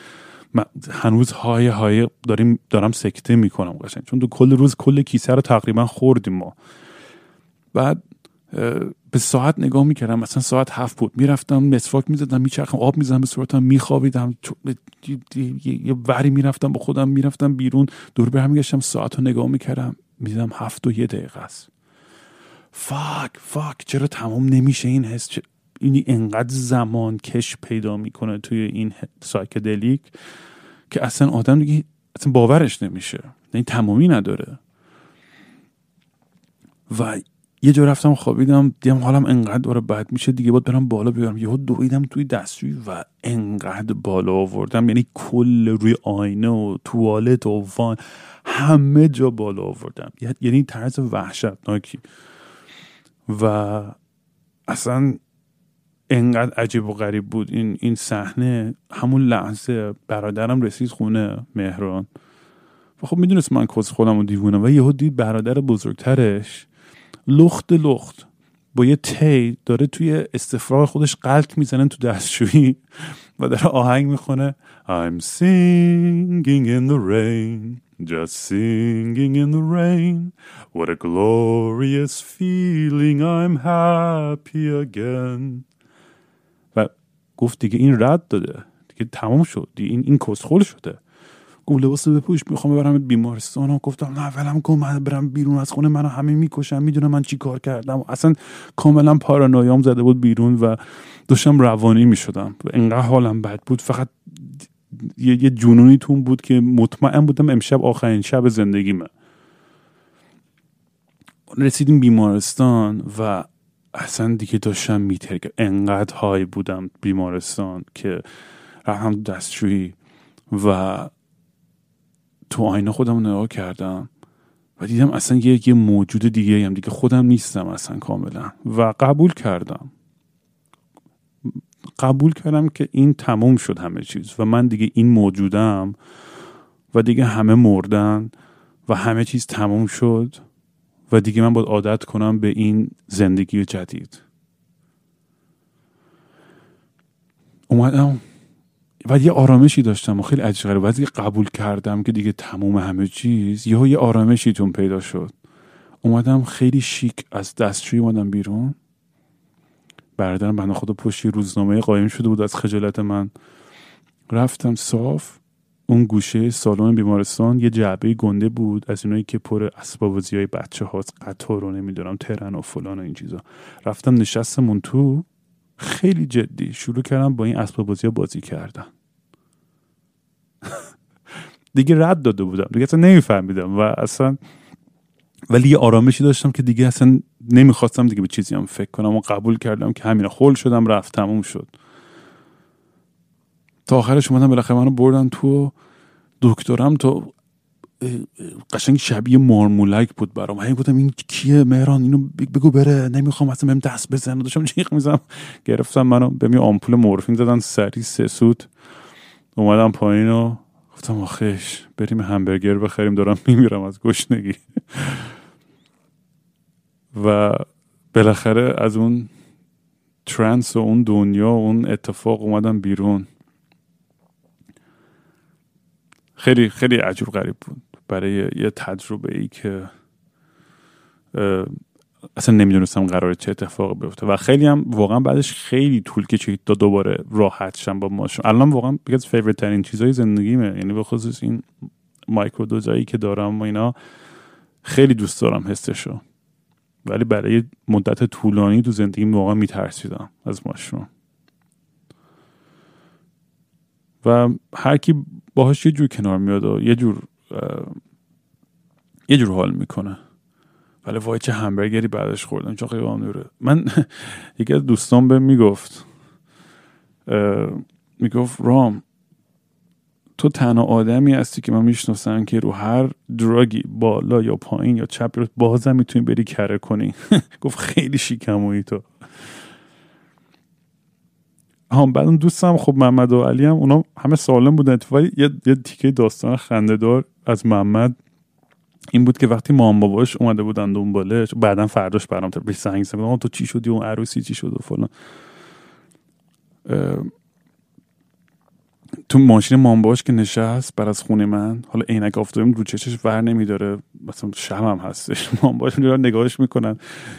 هنوز های های داریم دارم سکته می‌کنم قشنگ. چون تو کل روز کل کیسه رو تقریبا خوردیم ما. بعد به ساعت نگاه می‌کردم. مثلا ساعت هفت بود. می‌رفتم مسواک می‌زدم میچرخم آب می‌زدم به صورتم میخوابیدم. یه وری می‌رفتم با خودم می‌رفتم بیرون. دور به گشتم ساعت رو نگاه می‌کردم. میدم هفت و یه دقیقه است. فاک فاک. چرا تمام نمیشه این حس؟ این انقدر زمان کش پیدا می‌کنه توی این سایکدلیک که اصلا آدم دیگه اصلا باورش نمیشه. این تمامی نداره. و یه جا رفتم خوابیدم دیدم حالم انقدر داره بد میشه دیگه باید برم بالا بیارم. یهو دویدم توی دستشویی و انقدر بالا آوردم. یعنی کل روی آینه و توالت و وان همه جا بالا آوردم. یعنی طرز وحشتناکی. و اصلا انقدر عجیب و غریب بود. این این صحنه همون لحظه برادرم رسید خونه مهران. و خب می‌دونست من کس خودم و دیوونه و یهو دید برادر بزرگترش لخت لخت با یه تی داره توی استفراغ خودش قلط می‌زنه تو دستشویی و داره آهنگ می‌خونه. I'm singing in the rain Just singing in the rain. What a glorious feeling I'm happy again. گفت دیگه این رد داده. دیگه تمام شد. دیگه این این کسخل شده. گفت لباس بپوش می‌خوام ببرم بیمارستان. و گفتم نه ولم کن. من برم بیرون از خونه. منو همه می‌کشم می‌دونم من چی کار کردم. اصلا کاملا پارانویام زده بود بیرون و داشتم روانی می‌شدم. انقدر حالم بد بود. فقط یه, یه جنونی تون بود که مطمئن بودم امشب آخرین شب زندگیمه. رسیدیم بیمارستان و اصلا دیگه داشتم میتر انقدر های بودم بیمارستان که رفتم دستشویی و تو آینه خودم نگاه کردم و دیدم اصلا یه, یه موجود دیگه هم. دیگه خودم نیستم اصلا کاملا. و قبول کردم. قبول کردم که این تموم شد همه چیز و من دیگه این موجودم و دیگه همه مردن و همه چیز تموم شد. و دیگه من باید عادت کنم به این زندگی جدید. اومدم و یه آرامشی داشتم و خیلی عجیب غریبه بعد قبول کردم که دیگه تموم همه چیز یهو یه آرامشی تون پیدا شد. اومدم خیلی شیک از دستشویی اومدم بیرون. برادرم بنا خدا پشتی روزنامه قایم شده بود از خجالت من. رفتم صاف. اون گوشه سالن بیمارستان یه جعبه گنده بود از اینایی که پر اسباب های بچه هاست قطار رو نمی‌دونم ترن و فلان و این چیزا. رفتم نشستم تو خیلی جدی شروع کردم با این اسباب بازی ها بازی کردن. دیگه رد داده بودم. دیگه اصلا نمیفهمیدم و اصلا ولی یه آرامشی داشتم که دیگه اصلا نمی‌خواستم دیگه به چیزی هم فکر کنم و قبول کردم که همین خول شدم رفت تموم شد. تا آخرش اومدم بالاخره منو بردن تو دکترم تو قشنگ شبیه مارمولک بود برام. هی گفتم این کیه؟ مهران اینو بگو بره. نمی‌خوام اصلا بهم دست بزنه. داشتم جیغ می‌زنم گرفتم منو به می آمپول مورفین دادن سری سه سود اومدم پایین و گفتم آخش بریم همبرگر بخریم. دارم میمیرم از گشنگی. و بالاخره از اون trance و اون دنیا و اون اتفاق اومدم بیرون. خیلی خیلی عجیب غریب بود. برای یه تجربه ای که اصلا نمی‌دونستم قرار چه اتفاق بیفته. و خیلی هم واقعا بعدش خیلی طول کشید تا دوباره راحت شم با mushroom. الان واقعا یکی از favorite ترین چیزای زندگیمه. یعنی به خصوص این microdose ایی که دارم و اینا خیلی دوست دارم حسشو. ولی برای مدت طولانی تو زندگی واقعا میترسیدم از ماشین. و هر کی باهاش یه جور کنار میاد و یه جور یه جور حال می‌کنه. ولی وای چه همبرگری بعدش خوردم چون خیلی نوره من یکی از دوستان به می‌گفت می‌گفت رام تو تنها آدمی هستی که من می‌شناسم که رو هر دراگی بالا یا پایین یا چپ رو بازم می‌تونی بری کره کنی. گفت خیلی شیکمویی تو هم بعد اون دوستم خب محمد و علی هم اونا همه سالم بودن. ولی یه, یه تیکه داستان خنده از محمد این بود که وقتی مام باباش اومده بودن دنبالش بعدا فرداش برام به سنگ تو چی شدی؟ اون عروسی چی شد و فلان. تو ماشین مامباش که نشست بر از خونه من حالا عینک آفتابیم رو چشش ور نمیداره. مثلا شمم هستش. مامباش میرن نگاهش می‌کنن.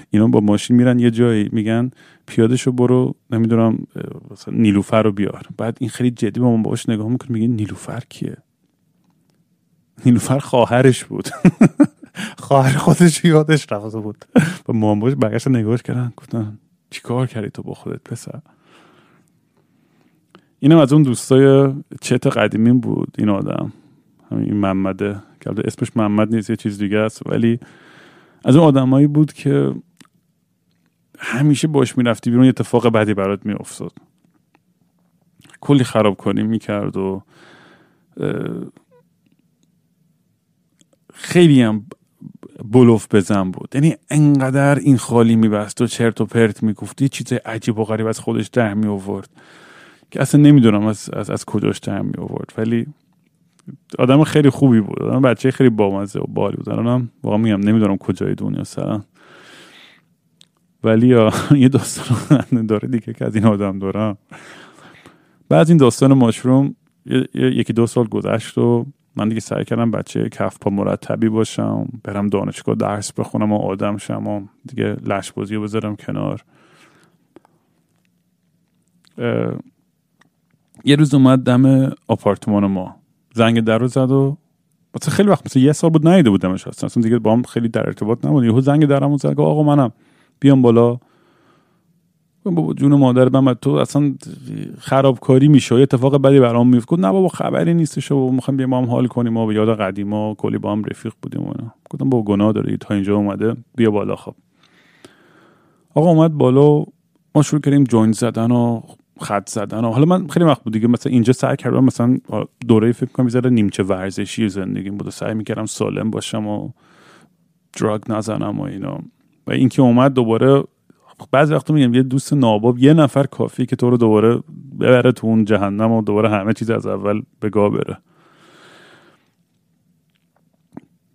اینا با ماشین میرن یه جایی میگن پیادشو برو نمی‌دونم مثلا نیلوفر رو بیار. بعد این خیلی جدی با مامباش نگاه می‌کنه میگه نیلوفر کیه؟ نیلوفر خواهرش بود. خواهر خودش یادش رفته بود. با مامباش برگشت نگاهش کردن. گفتن چیکار کردی تو با خودت پسر؟ اینم از اون دوستای چت قدیمی بود این آدم. همین این محمده که اسمش محمد نیست یه چیز دیگه است. ولی از اون آدمایی بود که همیشه باش می‌رفتی بیرون اتفاق بدی برات میافتاد. کلی خراب کنی می‌کرد و خیلی هم بلوف بزن بود. یعنی انقدر این خالی میبست و چرت و پرت می‌گفتی چیز عجیب و غریب از خودش در که اصلا نمی‌دونم از, از, از کجاش در می آورد ولی آدم خیلی خوبی بود. آدم بچه خیلی بامزه و بالی بود. الانم واقعا میگم نمی‌دونم کجای دنیا سرم. ولی یه داستان داره دیگه که از این آدم دارم. بعد این داستان ماشروم یکی دو سال گذشت و من دیگه سعی کردم بچه کف پا مرتبی باشم برم دانشگاه درس بخونم و آدم شم و دیگه لش بازی رو بذارم کنار. یه روز اومد دم آپارتمان ما. زنگ در رو زد و مثلا خیلی وقت مثلا یه سال بود نیده بودمش اصلا. اصلا دیگه با هم خیلی در ارتباط نبود. یهو زنگ درمو زد آقا منم بیام بالا. بابا جون مادر من تو اصلا خرابکاری میشه اتفاق بدی برام میفته گفت نه بابا خبری نیستش و می‌خوام بیام هم حال کنیم و به یاد قدیما کلی با هم رفیق بودیم و گفتم با گناه داره تا اینجا اومده بیا بالا خب. آقا اومد بالا ما شروع کردیم جوین زدن و خط زدن و حالا من خیلی وقت بود دیگه مثلا اینجا سعی کردم مثلا دوره فکر کنم می‌ذاره نیمچه ورزشی زندگیم بود و سعی می‌کردم سالم باشم و دراگ نزنم و اینا. و اینکه اومد دوباره بعضی وقت میگم یه دوست ناباب یه نفر کافی که تو رو دوباره ببره تو اون جهنم و دوباره همه چیز از اول به گاه بره.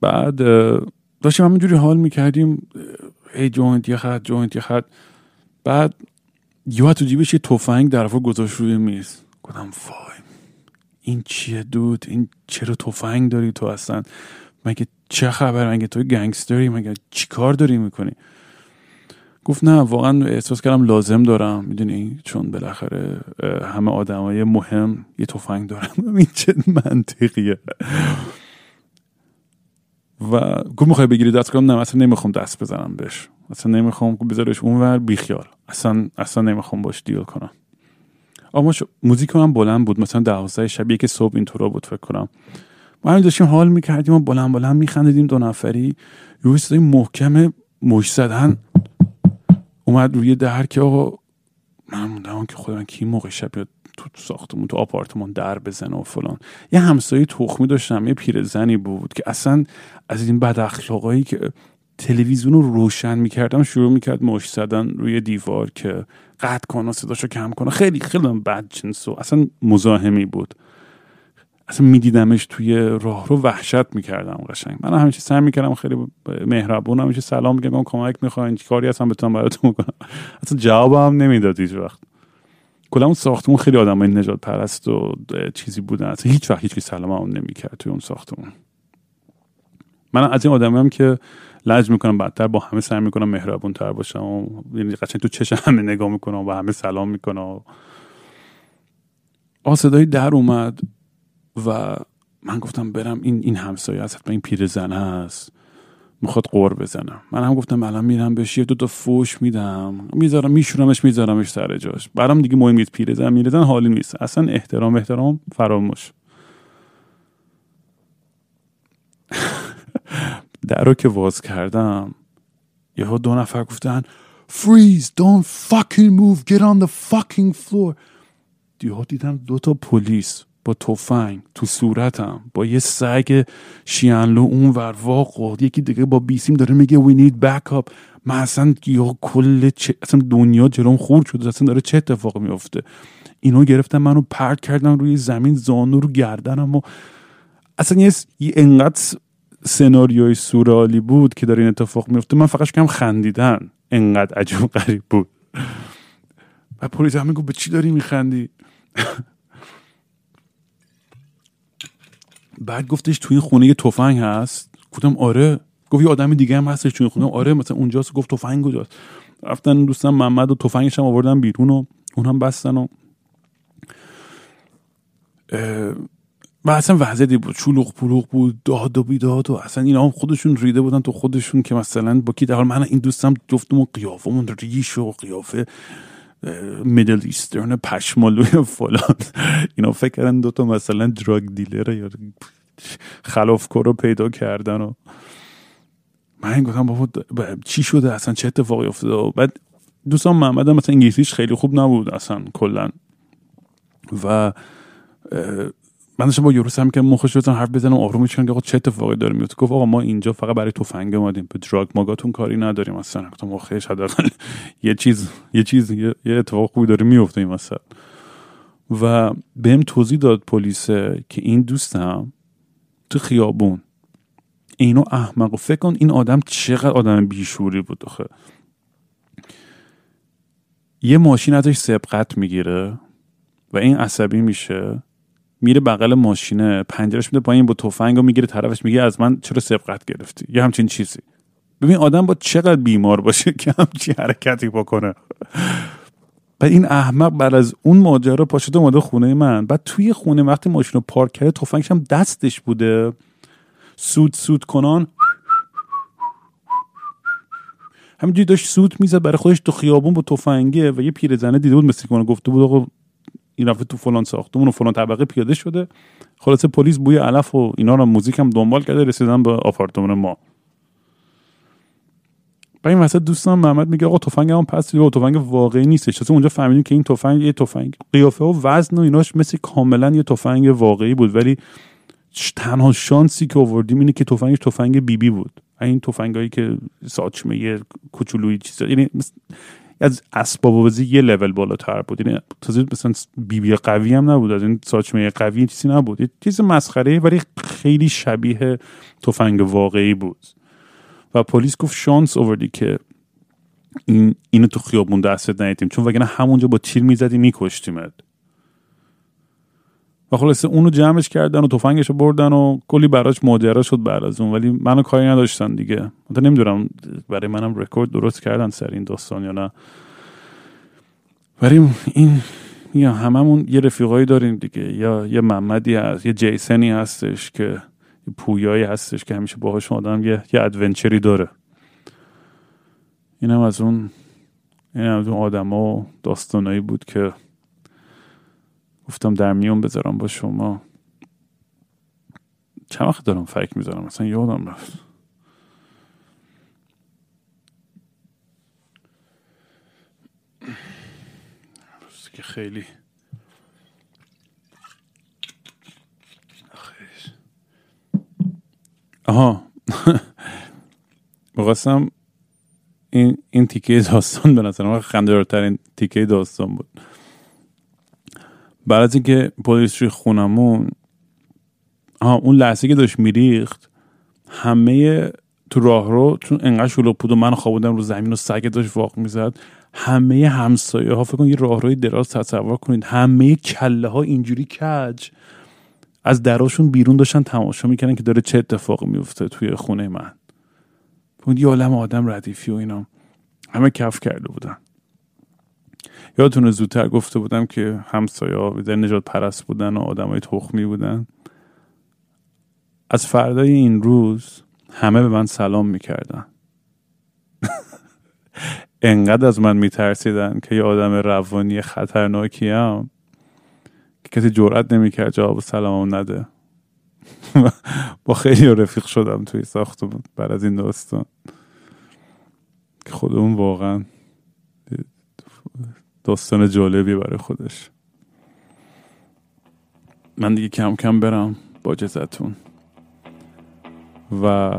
بعد داشتیم همینجوری حال می‌کردیم ای joint یه خط joint یه خط. بعد یه تو جیبش یه تفنگ در گذاشت روی میز. گفتم وای این چیه dude؟ این چرا تفنگ داری تو اصلا؟ مگه چه خبر؟ مگه تو گنگستری؟ مگه چیکار داری می‌کنی؟ گفت نه واقعا احساس کردم لازم دارم. می‌دونی؟ چون بالاخره همه آدمای مهم یه تفنگ دارم این چه منطقیه. و گفت می‌خوای بگیری دست کنم؟ نه اصلا نمی‌خوام دست بزنم بهش. اصلا نمی‌خوام بذارش اونور بیخیال. اصلا اصلا نمی‌خوام باش دیل کنم. اما موزیک هم بلند بود. مثلا دوازده شب که صبح اینطورا بود فکر کنم. ما همین داشتیم حال می‌کردیم و بلند بلند میخندیدیم دو نفری. یه صدای محکم مش زدن اومد روی در که آقا من موندم که خودم کی موقع شب تو ساختمون تو آپارتمان در بزنه و فلان. یه همسایه تخمی داشتم یه پیرزنی بود که اصلا از این بد اخلاقایی که تلویزیون رو روشن می‌کردم شروع می‌کرد مش زدن روی دیوار که قطع کن و صداشو کم کنه. خیلی خیلی بد جنس و اصلا مزاحمی بود. اصلا میدیدمش توی راه رو وحشت می‌کردم قشنگ. من همیشه سعی می‌کردم خیلی مهربون همیشه سلام میگم کمک می‌خواین کاری اصلا بتونم براتون کنم اصلا جوابم نمی‌داد هیچ وقت. کلا اون ساختمون خیلی آدم های نجات پرست و چیزی بودن اصلا هیچ وقت هیچ سلام هم نمی‌کرد توی اون ساختمون. من از این آدمی هم که لج می‌کنم بدتر با همه سعی می‌کنم مهربون تر باشم و یعنی قشنگ تو چش همه نگاه می‌کنم و همه سلام می‌کنم. آ صدای در اومد و من گفتم برم این این همسایه حتما این پیرزن هست. می‌خواد قور بزنم. من هم گفتم الان میرم بهش یه دو تا فوش میدم. می‌ذارم میشورمش میذارمش سر جاش. برام دیگه مهم نیست پیرزن میرزن حالی نیست. اصلا احترام احترام فراموش. در رو که واز کردم یهو دو نفر گفتن freeze don't fucking move get on the fucking floor. یهو دیدم دو تا پلیس با تفنگ تو صورتم با یه سگ شیانلو اون ور واقع یکی دیگه با بیسیم داره میگه we need backup. من اصلا یا کل چه... اصلا دنیا جلوم خورد شده اصلا داره چه اتفاق میفته اینو گرفتم منو پرت کردن روی زمین زانو رو گردنم و اصلا یه, انقدر سناریوی سورالی بود که داره این اتفاق میفته من فقط کم خندیدن. انقدر عجب غریب بود. و پلیس هم گفت به چی داری میخندی؟ بعد گفتش توی خونه یه تفنگ هست. گفتم آره. گفت یه آدم دیگه هم هستش توی خونه. آره مثلا اونجاست. گفت تفنگ کجاست؟ رفتن دوستم محمد و تفنگش هم آوردن بیرون و اون هم بستن و و اصلا وضعیتی بود. چلوغ پلوغ بود. داد و بیداد و اصلا اینا هم خودشون ریده بودن تو خودشون که مثلا با کی در حال. من این دوستم جفتم و قیافمون ریش و قیافه. میدل ایسترن پشمالوی فلان. اینا فکر کردن دوتا مثلا دراگ دیلر یا خلافکار رو پیدا کردن و من گفتم بابا چی شده اصلا؟ چه اتفاقی افتاده؟ و بعد دوستان محمد هم مثلا انگلیسیش خیلی خوب نبود اصلا کلا و من داشتم با یوروس هم که مخش بزنم حرف بزنم آرومش کنم که چه اتفاقی داره میفته گفت آقا ما اینجا فقط برای تفنگ اومدیم. به دراگ ماگاتون کاری نداریم اصلا. گفتم آخه حداقل یه چیز یه چیز یه, اتفاق خوبی داره میفته این مثلا و بهم توضیح داد پلیس که این دوستم تو خیابون. اینو احمق و فکر کن این آدم چقدر آدم بیشوری بود آخه. یه ماشین ازش سبقت می‌گیره و این عصبی میشه. میره بغل ماشینه پنجرش میده پایین با تفنگ و می‌گیره طرفش میگه از من چرا سبقت گرفتی؟ یه همچین چیزی. ببین آدم با چقدر بیمار باشه که همچین حرکتی بکنه. بعد این احمق بعد از اون ماجرا پاشده اومده خونه من. بعد توی خونه وقتی ماشین رو پارک کرده تفنگش هم دستش بوده. سود سود کنان. همینجوری داشت سود می‌زد برای خودش تو خیابون با تفنگه و یه پیرزنه دیده بود مثل کنه گفته بود آقا این رفته تو فلان ساختمون و فلان طبقه پیاده شده. خلاصه پلیس بوی علف و اینا رو موزیک هم دنبال کرده رسیدن به آپارتمان ما. و این وسط دوستان محمد میگه آقا تفنگ هم پس و تفنگ واقعی نیستش. چون اونجا فهمیدیم که این تفنگ یه تفنگ قیافه و وزن و ایناش مثل کاملا یه تفنگ واقعی بود. ولی تنها شانسی که آوردیم اینه که تفنگش تفنگ بیبی بی بود. این تفنگایی که ساچمه کوچولویی چیزا یعنی از اسباب بازی یه لول بالاتر بود. یعنی تازه مثلا بی بی قوی هم نبود از این ساچمه قوی چیزی نبود. یه چیز مسخره ولی خیلی شبیه تفنگ واقعی بود. و پلیس گفت شانس آوردی که این اینو تو خیابون دستت ندیدیم چون وگرنه همونجا با تیر می‌زدی میکشتیمت. و خلاصه اونو جمعش کردن و تفنگش رو بردن و کلی براش ماجرا شد بعد از اون. ولی منو کاری نداشتن دیگه. من نمی‌دونم برای منم رکورد درست کردن سر این داستان یا نه. ولی این یا هممون یه رفیقایی داریم دیگه. یا یه محمدی هست یه جیسنی هستش که پویایی هستش که همیشه باهاش آدم یه یه ادونچری داره. اینم از اون این از اون آدم و داستانایی بود که گفتم در میون بذارم با شما. چند وقت دارم فکر می‌ذارم اصلا یادم رفت. که خیلی آها. بخواستم این این تیکه داستان به نظرم خنده خنده‌دارترین تیکه داستان بود. بعد از اینکه پلیس روی خونمون آها اون لحظه که داشت میریخت همه تو راه رو چون انقدر شلوغ بود و من رو زمین و سگ داشت واق می‌زد همه همسایه ها فکر کن یه راهروی دراز تصور کنید. همه کله ها اینجوری کج. از دراشون بیرون داشتن تماشا می‌کنن که داره چه اتفاقی میفته توی خونه من. اون یه عالم آدم ردیفی و اینا. همه کف کرده بودن. یادتونه زودتر گفته بودم که همسایه ها در نجات پرست بودن و آدم های تخمی بودن. از فردای این روز همه به من سلام می‌کردن. انقدر از من میترسیدن که یه آدم روانی خطرناکی هم که کسی جرأت نمی‌کرد جواب سلامم نده. با خیلی رفیق شدم توی ساختمون بعد از این داستان. که خودمون واقعا داستان جالبی برای خودش. من دیگه کم کم برم با جزتون. و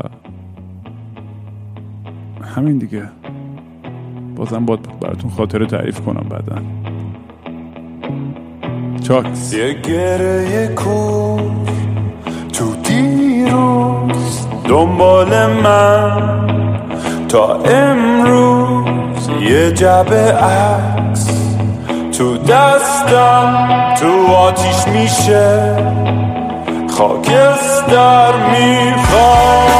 همین دیگه. بازم باید براتون خاطره تعریف کنم بعدا. چاکس. یه گره کور تو دیروز دنبال من تا امروز. یه جبه عکس تو دستم تو آتیش میشه. خاکستر می‌خوام.